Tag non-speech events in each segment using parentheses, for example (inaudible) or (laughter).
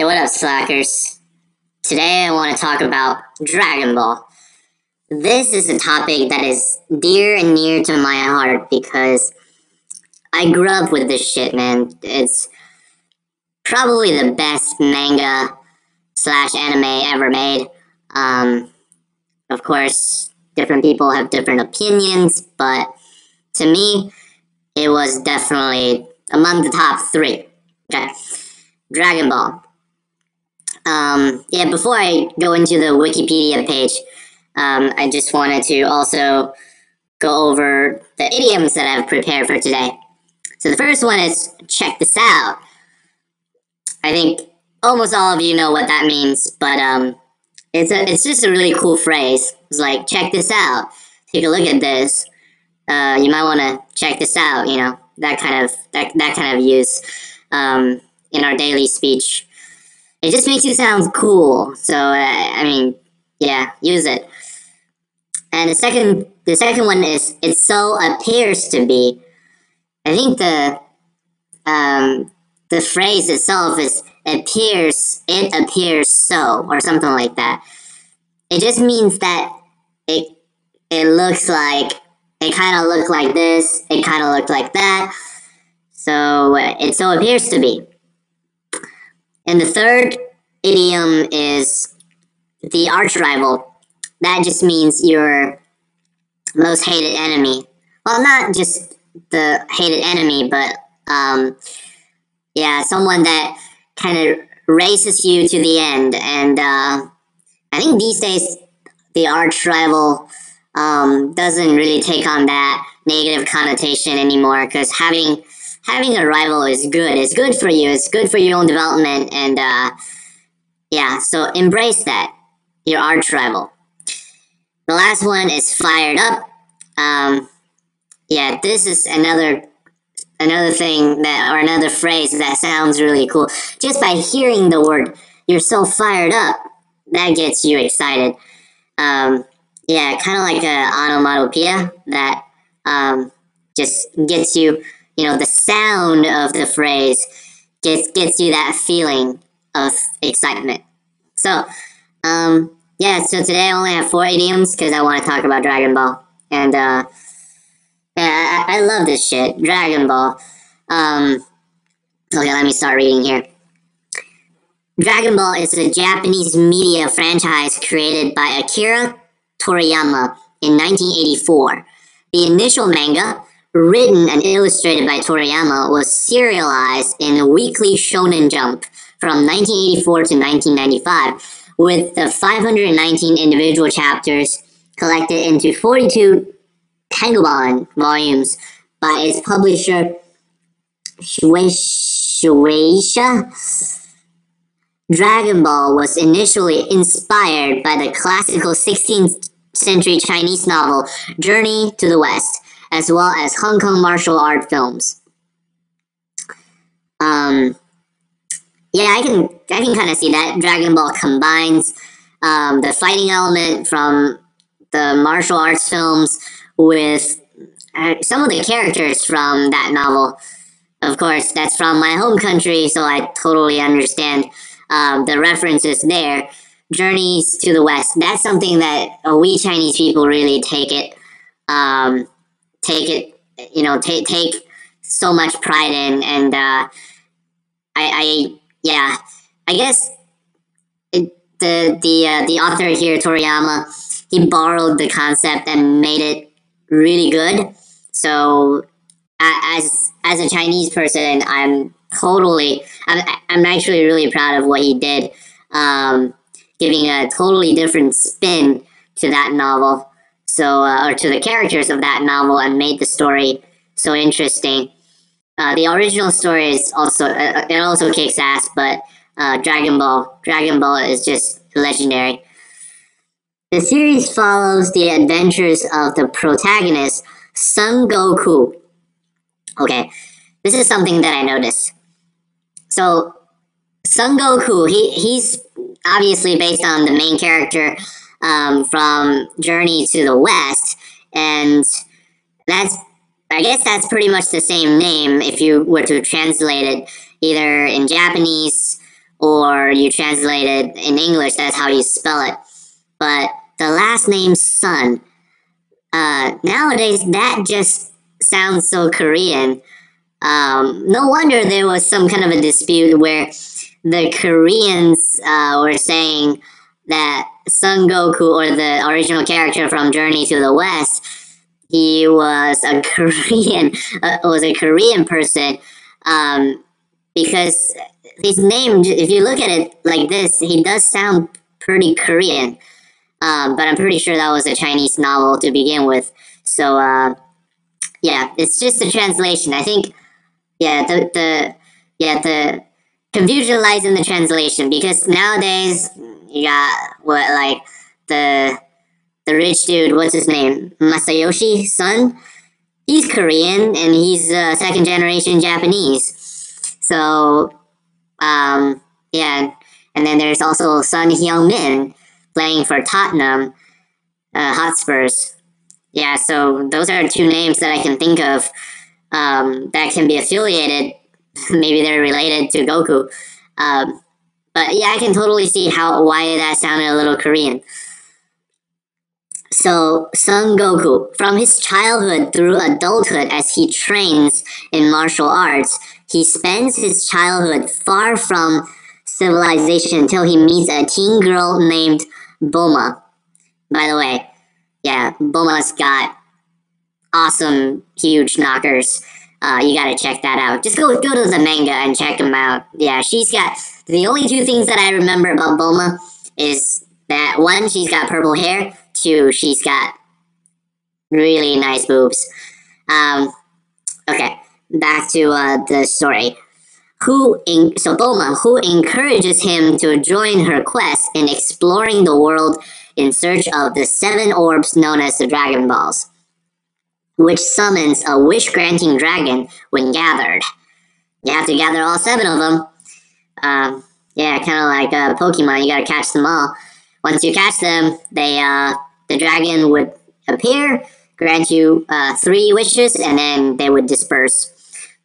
Hey, what up, slackers? Today I want to talk about Dragon Ball. This is a topic that is dear and near to my heart because I grew up with this shit, man. It's probably the best manga slash anime ever made. Um, of course, different people have different opinions, but to me, it was definitely among the top three. Okay. Dragon Ball. Um, yeah, before I go into the Wikipedia page, um, I just wanted to also go over the idioms that I've prepared for today. So the first one is check this out. I think almost all of you know what that means, but um, it's a it's just a really cool phrase. It's like check this out. Take a look at this. Uh, you might want to check this out. You know that kind of that that kind of use um, in our daily speech. It just makes you sound cool. So uh, I mean, yeah, use it. And the second the second one is it so appears to be. I think the um, the phrase itself is appears it appears so or something like that. It just means that it it looks like it kind of looked like this, it kind of looked like that. So it so appears to be. And the third idiom is the arch rival. That just means your most hated enemy. Well, not just the hated enemy, but um, yeah, someone that kind of races you to the end. And uh, I think these days the arch rival um, doesn't really take on that negative connotation anymore because having having a rival is good. It's good for you. It's good for your own development. And uh, yeah, so embrace that, your arch rival. The last one is fired up. Um, yeah, this is another another thing that or another phrase that sounds really cool. Just by hearing the word, you're so fired up, that gets you excited. Um, yeah, kind of like a onomatopoeia that um, just gets you, you know, the sound of the phrase gets gets you that feeling of excitement. So, um, yeah, so today I only have four idioms because I want to talk about Dragon Ball. And, uh, yeah, I, I love this shit. Dragon Ball. Um, okay, let me start reading here. Dragon Ball is a Japanese media franchise created by Akira Toriyama in 1984. The initial manga, written and illustrated by Toriyama, was serialized in Weekly Shonen Jump from 1984 to 1995, with the 519 individual chapters collected into 42 Tankobon volumes by its publisher Shueisha. Dragon Ball was initially inspired by the classical 16th century Chinese novel Journey to the West, as well as Hong Kong martial art films. Um, yeah, I can I can kind of see that Dragon Ball combines um, the fighting element from the martial arts films with uh, some of the characters from that novel. Of course, that's from my home country, so I totally understand um, the references there. Journeys to the West. That's something that uh, we Chinese people really take it, um, take it, you know, take take so much pride in, and uh, I, I, yeah, I guess it, the the uh, the author here, Toriyama, he borrowed the concept and made it really good. So as as a Chinese person, I'm totally I'm, I'm actually really proud of what he did, um, giving a totally different spin to that novel. So uh, or to the characters of that novel and made the story so interesting. Uh, the original story is also uh, it also kicks ass, but uh, Dragon Ball Dragon Ball is just legendary. The series follows the adventures of the protagonist, Son Goku. Okay, this is something that I noticed. So, Son Goku, he, he's obviously based on the main character um, from Journey to the West, and that's, I guess that's pretty much the same name if you were to translate it either in Japanese or you translate it in English, that's how you spell it. But the last name Sun, uh, nowadays that just sounds so Korean. Um, no wonder there was some kind of a dispute where the Koreans uh, were saying that Son Goku, or the original character from Journey to the West, he was a (laughs) Korean, uh, was a Korean person, um, because his name, if you look at it like this, he does sound pretty Korean. Um, but I'm pretty sure that was a Chinese novel to begin with. So, uh, yeah, it's just a translation. I think, yeah, the, the, yeah, the confusion lies in the translation because nowadays you got what, like, the, the rich dude, what's his name? Masayoshi Son? He's Korean and he's uh, second generation Japanese. So, um, yeah, and then there's also Son Heung-min playing for Tottenham uh, Hotspurs. Yeah, so those are two names that I can think of um, that can be affiliated. (laughs) Maybe they're related to Goku. Um, but yeah, I can totally see how why that sounded a little Korean. So, Son Goku, from his childhood through adulthood as he trains in martial arts, he spends his childhood far from civilization until he meets a teen girl named Bulma. By the way, yeah, Bulma's got awesome, huge knockers. Uh, you gotta check that out. Just go go to the manga and check them out. Yeah, she's got the only two things that I remember about Bulma is that one, she's got purple hair. Two, she's got really nice boobs. Um, okay, back to uh, the story who in, so Bulma, who encourages him to join her quest in exploring the world in search of the seven orbs known as the Dragon Balls, which summons a wish-granting dragon when gathered. You have to gather all seven of them. Um, yeah, kind of like uh, Pokemon, you gotta catch them all. Once you catch them, they uh, the dragon would appear, grant you uh, three wishes, and then they would disperse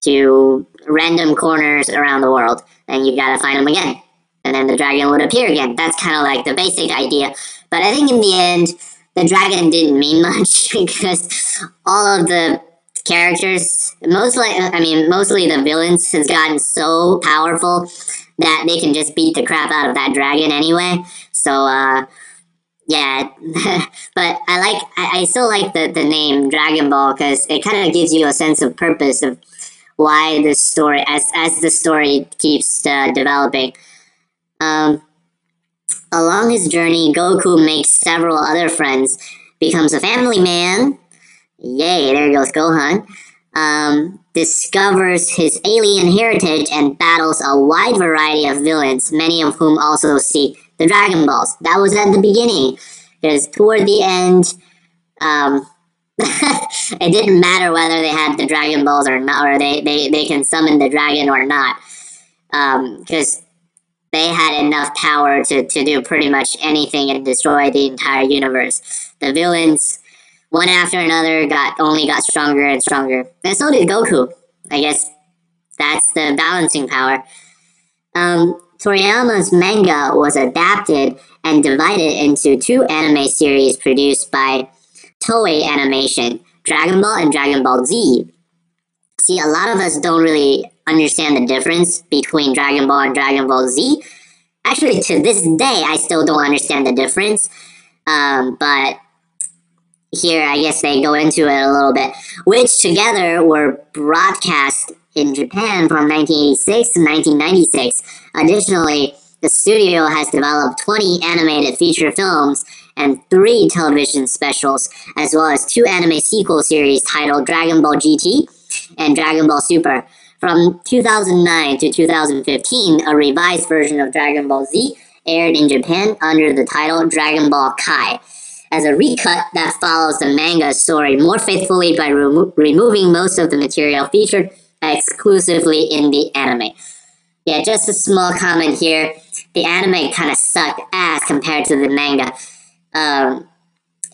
to random corners around the world, and you gotta find them again. And then the dragon would appear again. That's kind of like the basic idea. But I think in the end, the dragon didn't mean much (laughs) because all of the characters, mostly, I mean, mostly the villains, has gotten so powerful that they can just beat the crap out of that dragon anyway. So, uh, yeah, (laughs) but I like, I, I still like the, the name Dragon Ball because it kind of gives you a sense of purpose of why the story as as the story keeps uh, developing. Um, along his journey, Goku makes several other friends, becomes a family man. Yay! There goes Gohan. Um, discovers his alien heritage and battles a wide variety of villains, many of whom also seek the Dragon Balls. That was at the beginning, because toward the end, um, (laughs) it didn't matter whether they had the Dragon Balls or not, or they, they, they can summon the dragon or not. Because um, they had enough power to, to do pretty much anything and destroy the entire universe. The villains, one after another, got only got stronger and stronger. And so did Goku. I guess that's the balancing power. Um, Toriyama's manga was adapted and divided into two anime series produced by Toei Animation, Dragon Ball and Dragon Ball Z. See, a lot of us don't really understand the difference between Dragon Ball and Dragon Ball Z. Actually, to this day, I still don't understand the difference. Um, but here, I guess they go into it a little bit, which together were broadcast in Japan from 1986 to 1996. Additionally, the studio has developed 20 animated feature films and three television specials, as well as two anime sequel series titled Dragon Ball GT and Dragon Ball Super. From 2009 to 2015, a revised version of Dragon Ball Z aired in Japan under the title Dragon Ball Kai, as a recut that follows the manga story more faithfully by remo removing most of the material featured exclusively in the anime. Yeah, just a small comment here. The anime kind of sucked ass compared to the manga. Um,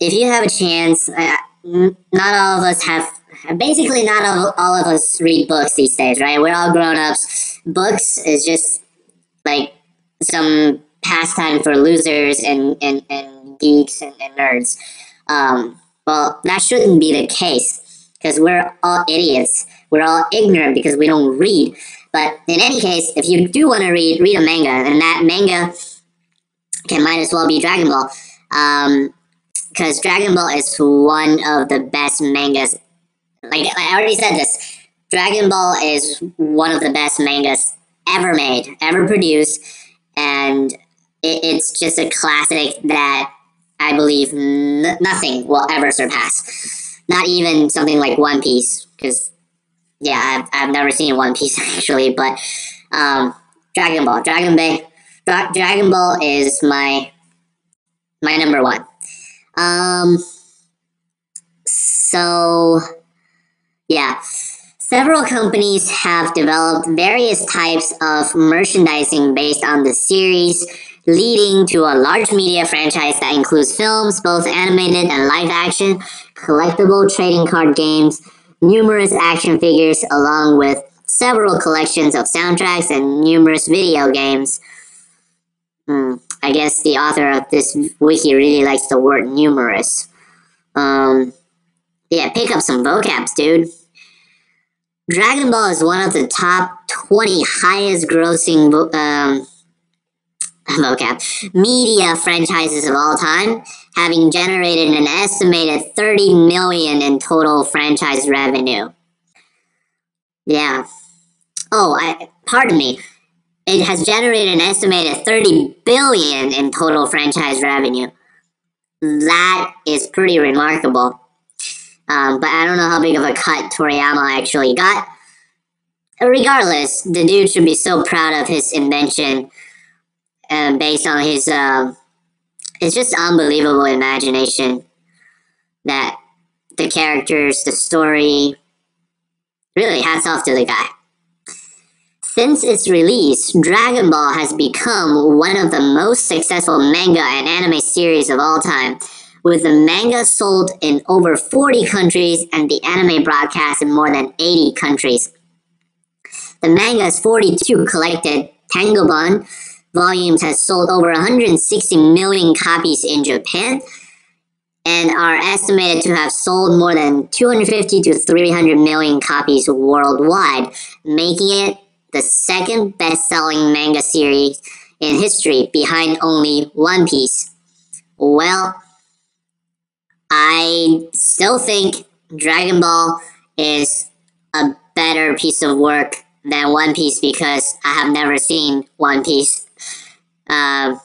if you have a chance, uh, not all of us have, basically not all, all of us read books these days, right? We're all grown ups. Books is just like some pastime for losers and, and, and geeks and, and nerds. Um, well, that shouldn't be the case because we're all idiots. We're all ignorant because we don't read. But in any case, if you do want to read, read a manga, and that manga can might as well be Dragon Ball. Because um, Dragon Ball is one of the best mangas. Like, I already said this. Dragon Ball is one of the best mangas ever made, ever produced. And it, it's just a classic that I believe n- nothing will ever surpass. Not even something like One Piece, because yeah, I've, I've never seen One Piece (laughs) actually, but um, Dragon Ball, Dragon Ball, Dra- Dragon Ball is my my number one. Um, so yeah, several companies have developed various types of merchandising based on the series leading to a large media franchise that includes films, both animated and live action, collectible trading card games, numerous action figures, along with several collections of soundtracks and numerous video games. Hmm, I guess the author of this wiki really likes the word numerous. Um, yeah, pick up some vocabs, dude. Dragon Ball is one of the top 20 highest grossing um, vocab, media franchises of all time, having generated an estimated 30 million in total franchise revenue. Yeah. Oh, I, pardon me. It has generated an estimated 30 billion in total franchise revenue. That is pretty remarkable. Um, but I don't know how big of a cut Toriyama actually got. Regardless, the dude should be so proud of his invention uh, based on his uh, it's just unbelievable imagination that the characters, the story, really hats off to the guy. Since its release, Dragon Ball has become one of the most successful manga and anime series of all time, with the manga sold in over 40 countries and the anime broadcast in more than 80 countries. The manga's 42 collected Tankobon volumes has sold over 160 million copies in Japan and are estimated to have sold more than 250 to 300 million copies worldwide, making it the second best-selling manga series in history behind only One Piece. Well, I still think Dragon Ball is a better piece of work than One Piece because I have never seen One Piece. Um,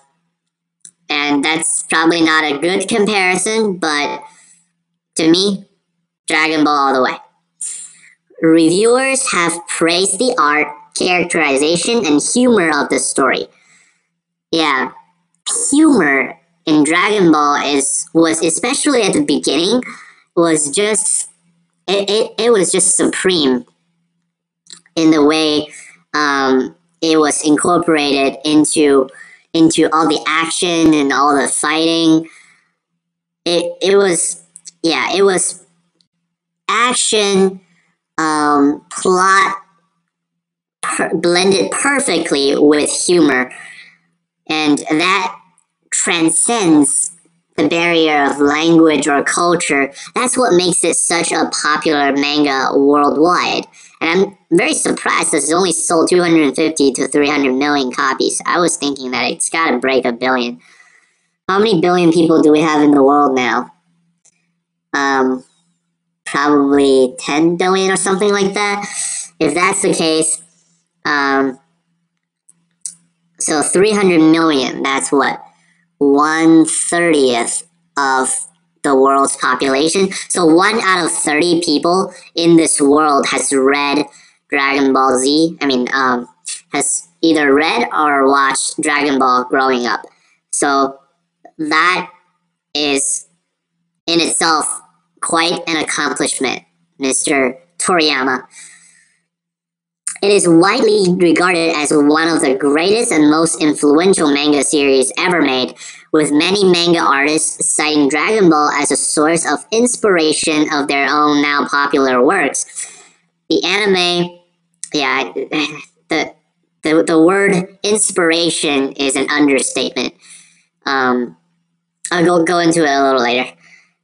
and that's probably not a good comparison, but to me, Dragon Ball all the way. Reviewers have praised the art, characterization, and humor of the story. Yeah, humor in Dragon Ball is was especially at the beginning was just it, it, it was just supreme in the way um, it was incorporated into into all the action and all the fighting. It it was yeah, it was action um, plot per- blended perfectly with humor, and that transcends the barrier of language or culture. That's what makes it such a popular manga worldwide. And I'm very surprised this it's only sold 250 to 300 million copies. I was thinking that it's got to break a billion. How many billion people do we have in the world now? Um, probably 10 billion or something like that. If that's the case, um, so 300 million, that's what? One thirtieth of the world's population. So one out of 30 people in this world has read Dragon Ball Z. I mean, um, has either read or watched Dragon Ball growing up. So that is in itself quite an accomplishment, Mr. Toriyama. It is widely regarded as one of the greatest and most influential manga series ever made, with many manga artists citing Dragon Ball as a source of inspiration of their own now popular works. The anime, yeah, (sighs) the the the, word inspiration is an understatement. Um, I'll go, go into it a little later.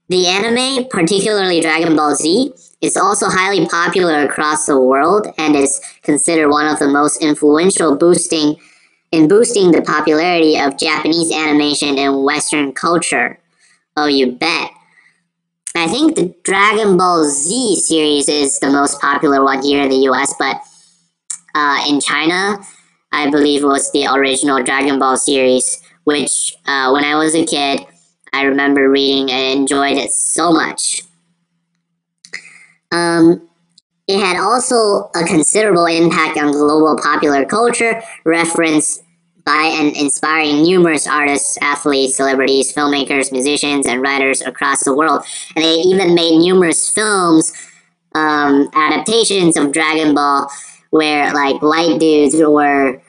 The anime, particularly Dragon Ball Z, is also highly popular across the world and is considered one of the most influential boosting in boosting the popularity of Japanese animation in Western culture. Oh, you bet. I think the Dragon Ball Z series is the most popular one here in the US, but uh, in China, I believe was the original Dragon Ball series, which uh, when I was a kid, I remember reading and enjoyed it so much. Um, it had also a considerable impact on global popular culture, referenced by and inspiring numerous artists, athletes, celebrities, filmmakers, musicians, and writers across the world. And they even made numerous films, um, adaptations of Dragon Ball, where like white dudes were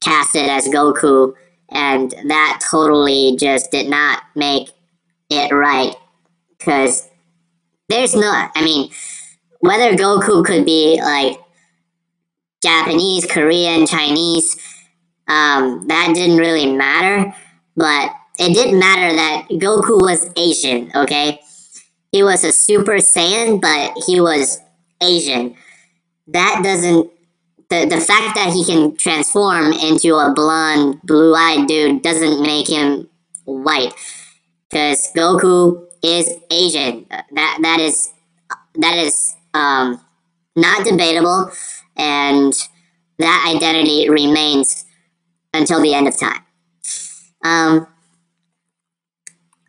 casted as Goku and that totally just did not make it right because there's no i mean whether goku could be like japanese korean chinese um, that didn't really matter but it did matter that goku was asian okay he was a super saiyan but he was asian that doesn't the, the fact that he can transform into a blonde, blue eyed dude doesn't make him white. Because Goku is Asian. That that is that is um, not debatable, and that identity remains until the end of time. Um,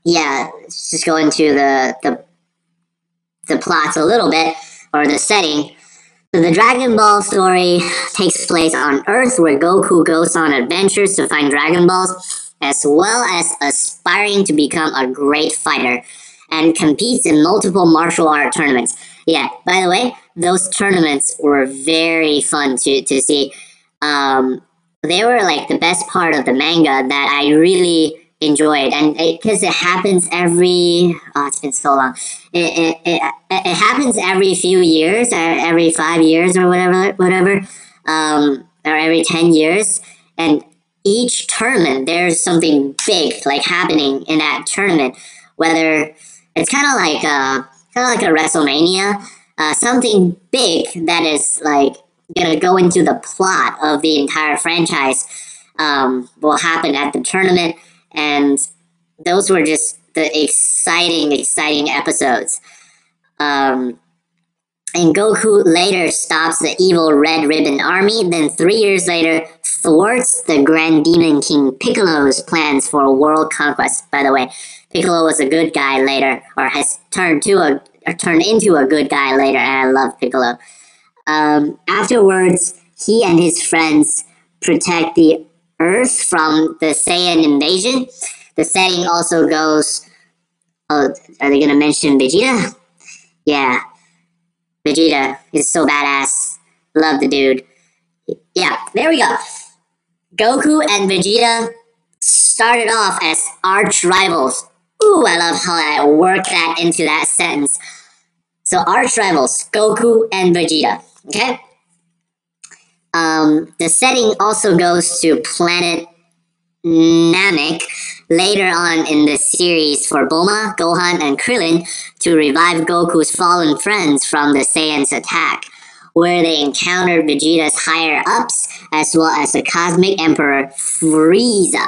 yeah, let's just go into the the the plots a little bit or the setting. So the Dragon Ball story takes place on Earth where Goku goes on adventures to find Dragon Balls as well as aspiring to become a great fighter and competes in multiple martial art tournaments. Yeah, by the way, those tournaments were very fun to, to see. Um, they were like the best part of the manga that I really enjoyed and because it, it, happens every oh it's been so long it, it, it, it happens every few years every five years or whatever whatever um, or every 10 years and each tournament there's something big like happening in that tournament whether it's kind of like uh kind of like a wrestlemania uh, something big that is like gonna go into the plot of the entire franchise um, will happen at the tournament and those were just the exciting, exciting episodes. Um, and Goku later stops the evil Red Ribbon Army, then three years later thwarts the Grand Demon King Piccolo's plans for world conquest. By the way, Piccolo was a good guy later, or has turned to a or turned into a good guy later, and I love Piccolo. Um, afterwards, he and his friends protect the Earth from the Saiyan invasion. The setting also goes. Oh, are they gonna mention Vegeta? Yeah, Vegeta is so badass. Love the dude. Yeah, there we go. Goku and Vegeta started off as arch rivals. Ooh, I love how I work that into that sentence. So arch rivals, Goku and Vegeta. Okay. Um, the setting also goes to planet Namek later on in the series for Bulma, Gohan, and Krillin to revive Goku's fallen friends from the Saiyans' attack, where they encounter Vegeta's higher ups as well as the Cosmic Emperor Frieza.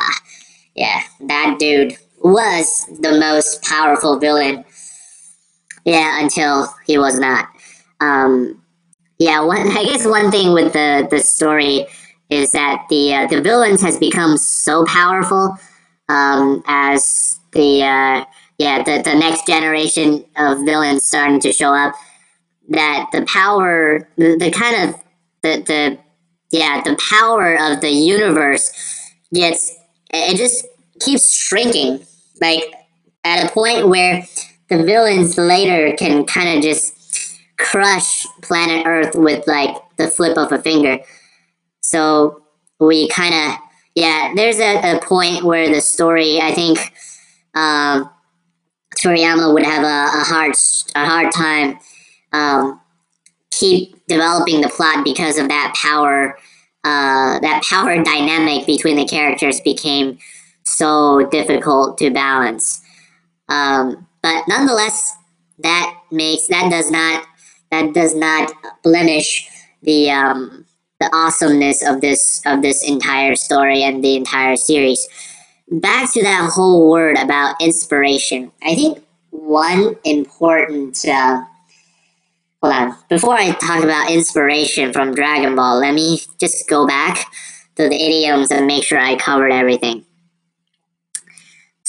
Yeah, that dude was the most powerful villain. Yeah, until he was not. Um, yeah, one (laughs) I guess one thing with the the story is that the uh, the villains has become so powerful um, as the uh, yeah the, the next generation of villains starting to show up that the power the, the kind of the the yeah the power of the universe gets it just keeps shrinking like at a point where the villains later can kind of just crush planet Earth with like the flip of a finger. So we kind of, yeah, there's a, a, point where the story, I think, um, Toriyama would have a, a hard a hard time um, keep developing the plot because of that power uh, that power (laughs) dynamic between the characters became so difficult to balance. Um, but nonetheless, that makes that does not that does not blemish the um, the awesomeness of this of this entire story and the entire series. Back to that whole word about inspiration. I think one important uh, hold on before I talk about inspiration from Dragon Ball. Let me just go back to the idioms and make sure I covered everything.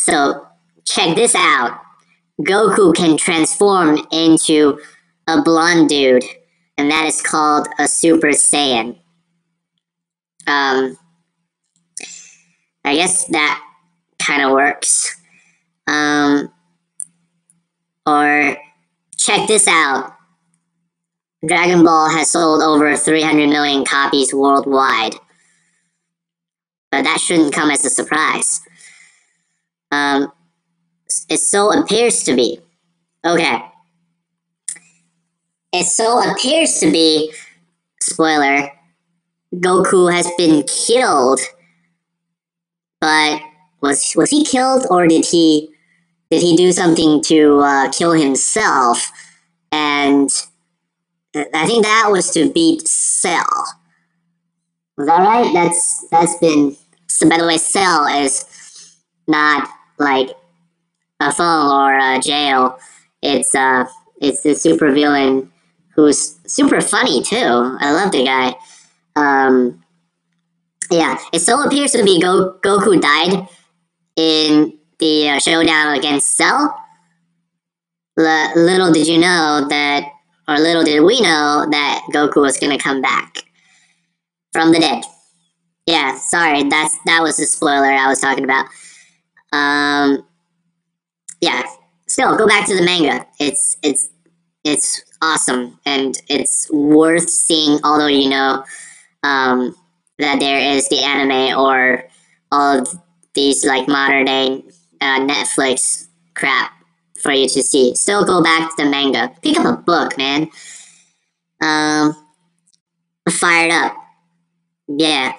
So check this out. Goku can transform into a blonde dude, and that is called a Super Saiyan. Um, I guess that kind of works. Um, or check this out. Dragon Ball has sold over 300 million copies worldwide. But that shouldn't come as a surprise. Um, it so appears to be. Okay. It so appears to be, spoiler, Goku has been killed. But was was he killed or did he did he do something to uh, kill himself? And I think that was to beat Cell. Was that right? That's that's been. So by the way, Cell is not like a phone or a jail. It's uh, it's the super villain who's super funny too. I love the guy. Um, yeah, it so appears to be Go- Goku died in the uh, showdown against Cell. L- little did you know that, or little did we know that Goku was gonna come back from the dead. Yeah, sorry, that's that was the spoiler I was talking about. Um, yeah, still go back to the manga. It's it's it's awesome and it's worth seeing. Although you know um, that there is the anime or all of these like modern day uh, Netflix crap for you to see. Still go back to the manga. Pick up a book, man. Um, fired up. Yeah.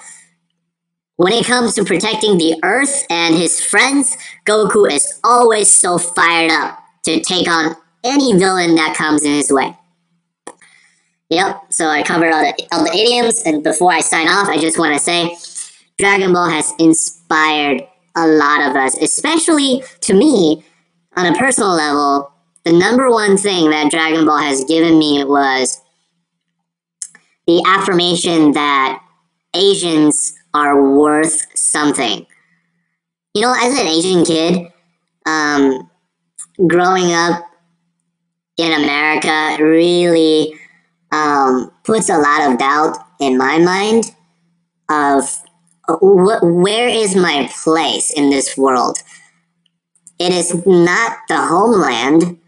When it comes to protecting the Earth and his friends, Goku is always so fired up to take on any villain that comes in his way. Yep, so I covered all the, all the idioms, and before I sign off, I just want to say Dragon Ball has inspired a lot of us, especially to me, on a personal level. The number one thing that Dragon Ball has given me was the affirmation that Asians are worth something. You know, as an Asian kid, um, growing up in America really um, puts a lot of doubt in my mind of wh- where is my place in this world. It is not the homeland,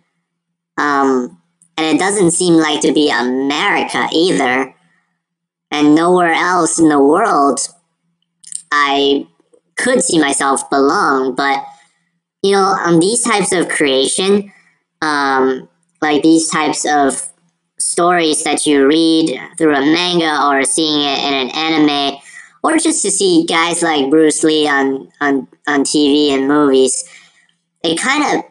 um, and it doesn't seem like to be America either, and nowhere else in the world I could see myself belong. But you know, on these types of creation, um, like these types of stories that you read through a manga or seeing it in an anime, or just to see guys like Bruce Lee on on on TV and movies, it kind of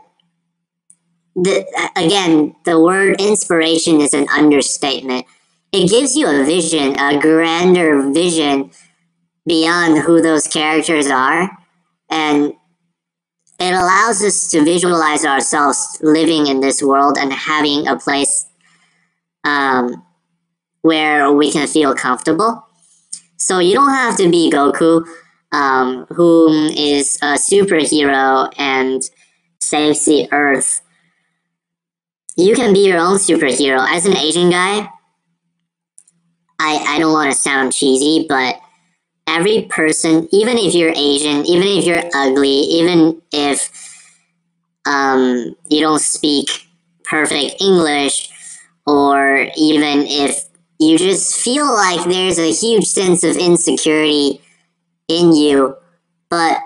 the, again the word inspiration is an understatement. It gives you a vision, a grander vision beyond who those characters are, and it allows us to visualize ourselves living in this world and having a place um, where we can feel comfortable. So you don't have to be Goku, um, a superhero and saves the Earth. You can be your own superhero. As an Asian guy, I, I don't want to sound cheesy, but every person, even if you're Asian, even if you're ugly, even if um, you don't speak perfect English, or even if you just feel like there's a huge sense of insecurity in you, but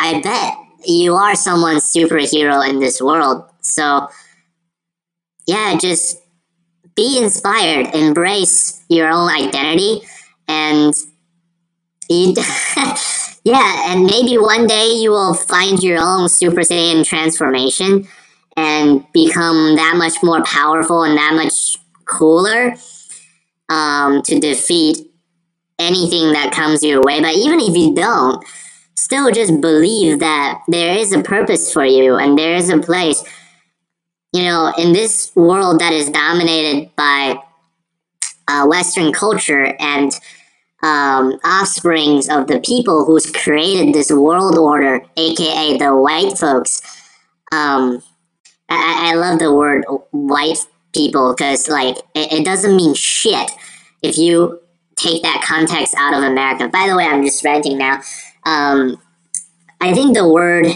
I bet you are someone's superhero in this world. So, yeah, just be inspired, embrace your own identity, and (laughs) yeah, and maybe one day you will find your own Super Saiyan transformation and become that much more powerful and that much cooler um, to defeat anything that comes your way. But even if you don't, still just believe that there is a purpose for you and there is a place. You know, in this world that is dominated by uh, Western culture and um, offsprings of the people who's created this world order, aka the white folks. Um, I, I love the word white people because, like, it, it doesn't mean shit if you take that context out of America. By the way, I'm just ranting now. Um, I think the word,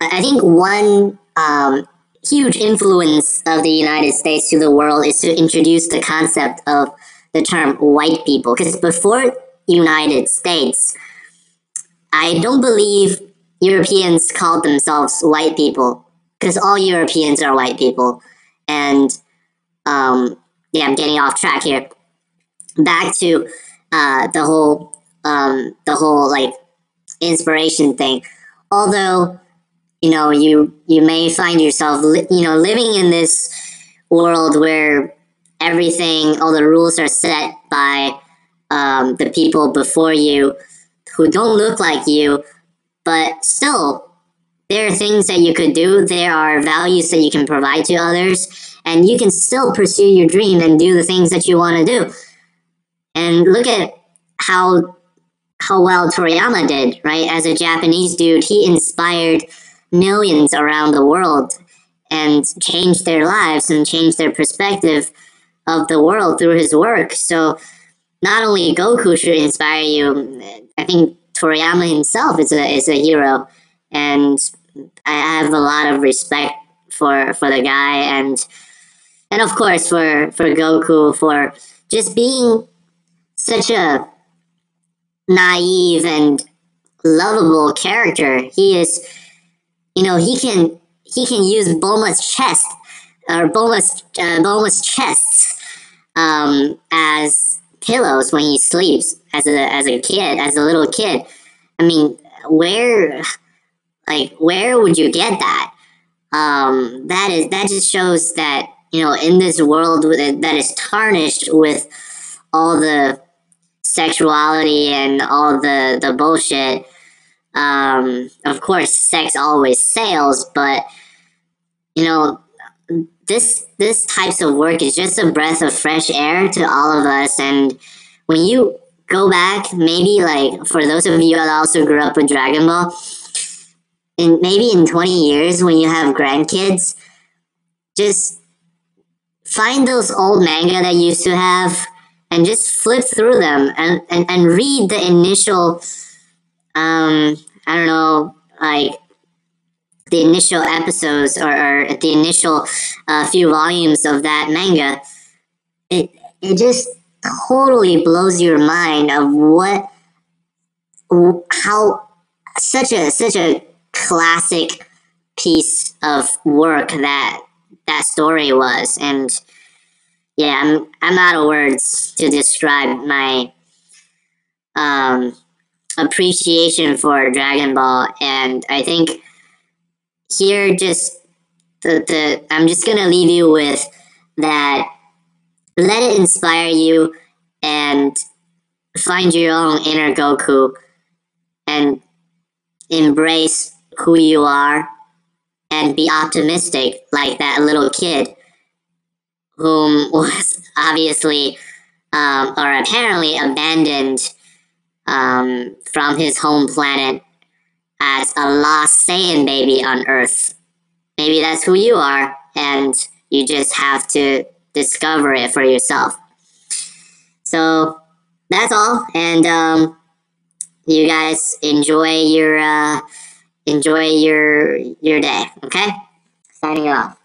I think one um, huge influence of the United States to the world is to introduce the concept of the term white people. Because before United States, I don't believe Europeans called themselves white people. Because all Europeans are white people. And um, yeah, I'm getting off track here. Back to uh, the whole um, the whole like inspiration thing. Although you know you you may find yourself li- you know living in this world where everything all the rules are set by um, the people before you who don't look like you, but still there are things that you could do. There are values that you can provide to others, and you can still pursue your dream and do the things that you want to do. And look at how how well Toriyama did, right? As a Japanese dude, he inspired millions around the world and changed their lives and changed their perspective of the world through his work. So not only Goku should inspire you, I think Toriyama himself is a is a hero, and I have a lot of respect for for the guy and and of course for for Goku for just being such a naive and lovable character. He is, you know, he can he can use Bulma's chest or Bulma's uh, Bulma's chests um, as pillows when he sleeps as a as a kid, as a little kid. I mean, where like where would you get that? Um, that is that just shows that you know in this world that is tarnished with all the sexuality and all the the bullshit. Um, of course, sex always sales, but you know this this types of work is just a breath of fresh air to all of us. And when you go back, maybe like for those of you that also grew up with Dragon Ball, and maybe in twenty years when you have grandkids, just find those old manga that you used to have and just flip through them and, and, and read the initial um I don't know like the initial episodes or, or the initial uh, few volumes of that manga it it just totally blows your mind of what how such a such a classic piece of work that that story was. And yeah, I'm I'm out of words to describe my um, appreciation for Dragon Ball, and I think here just the the I'm just gonna leave you with that. Let it inspire you, and find your own inner Goku, and embrace who you are, and be optimistic like that little kid whom (laughs) was obviously um, or apparently abandoned um, from his home planet as a lost Saiyan baby on Earth. Maybe that's who you are, and you just have to discover it for yourself. So that's all, and um, you guys enjoy your uh, enjoy your your day. Okay, signing off.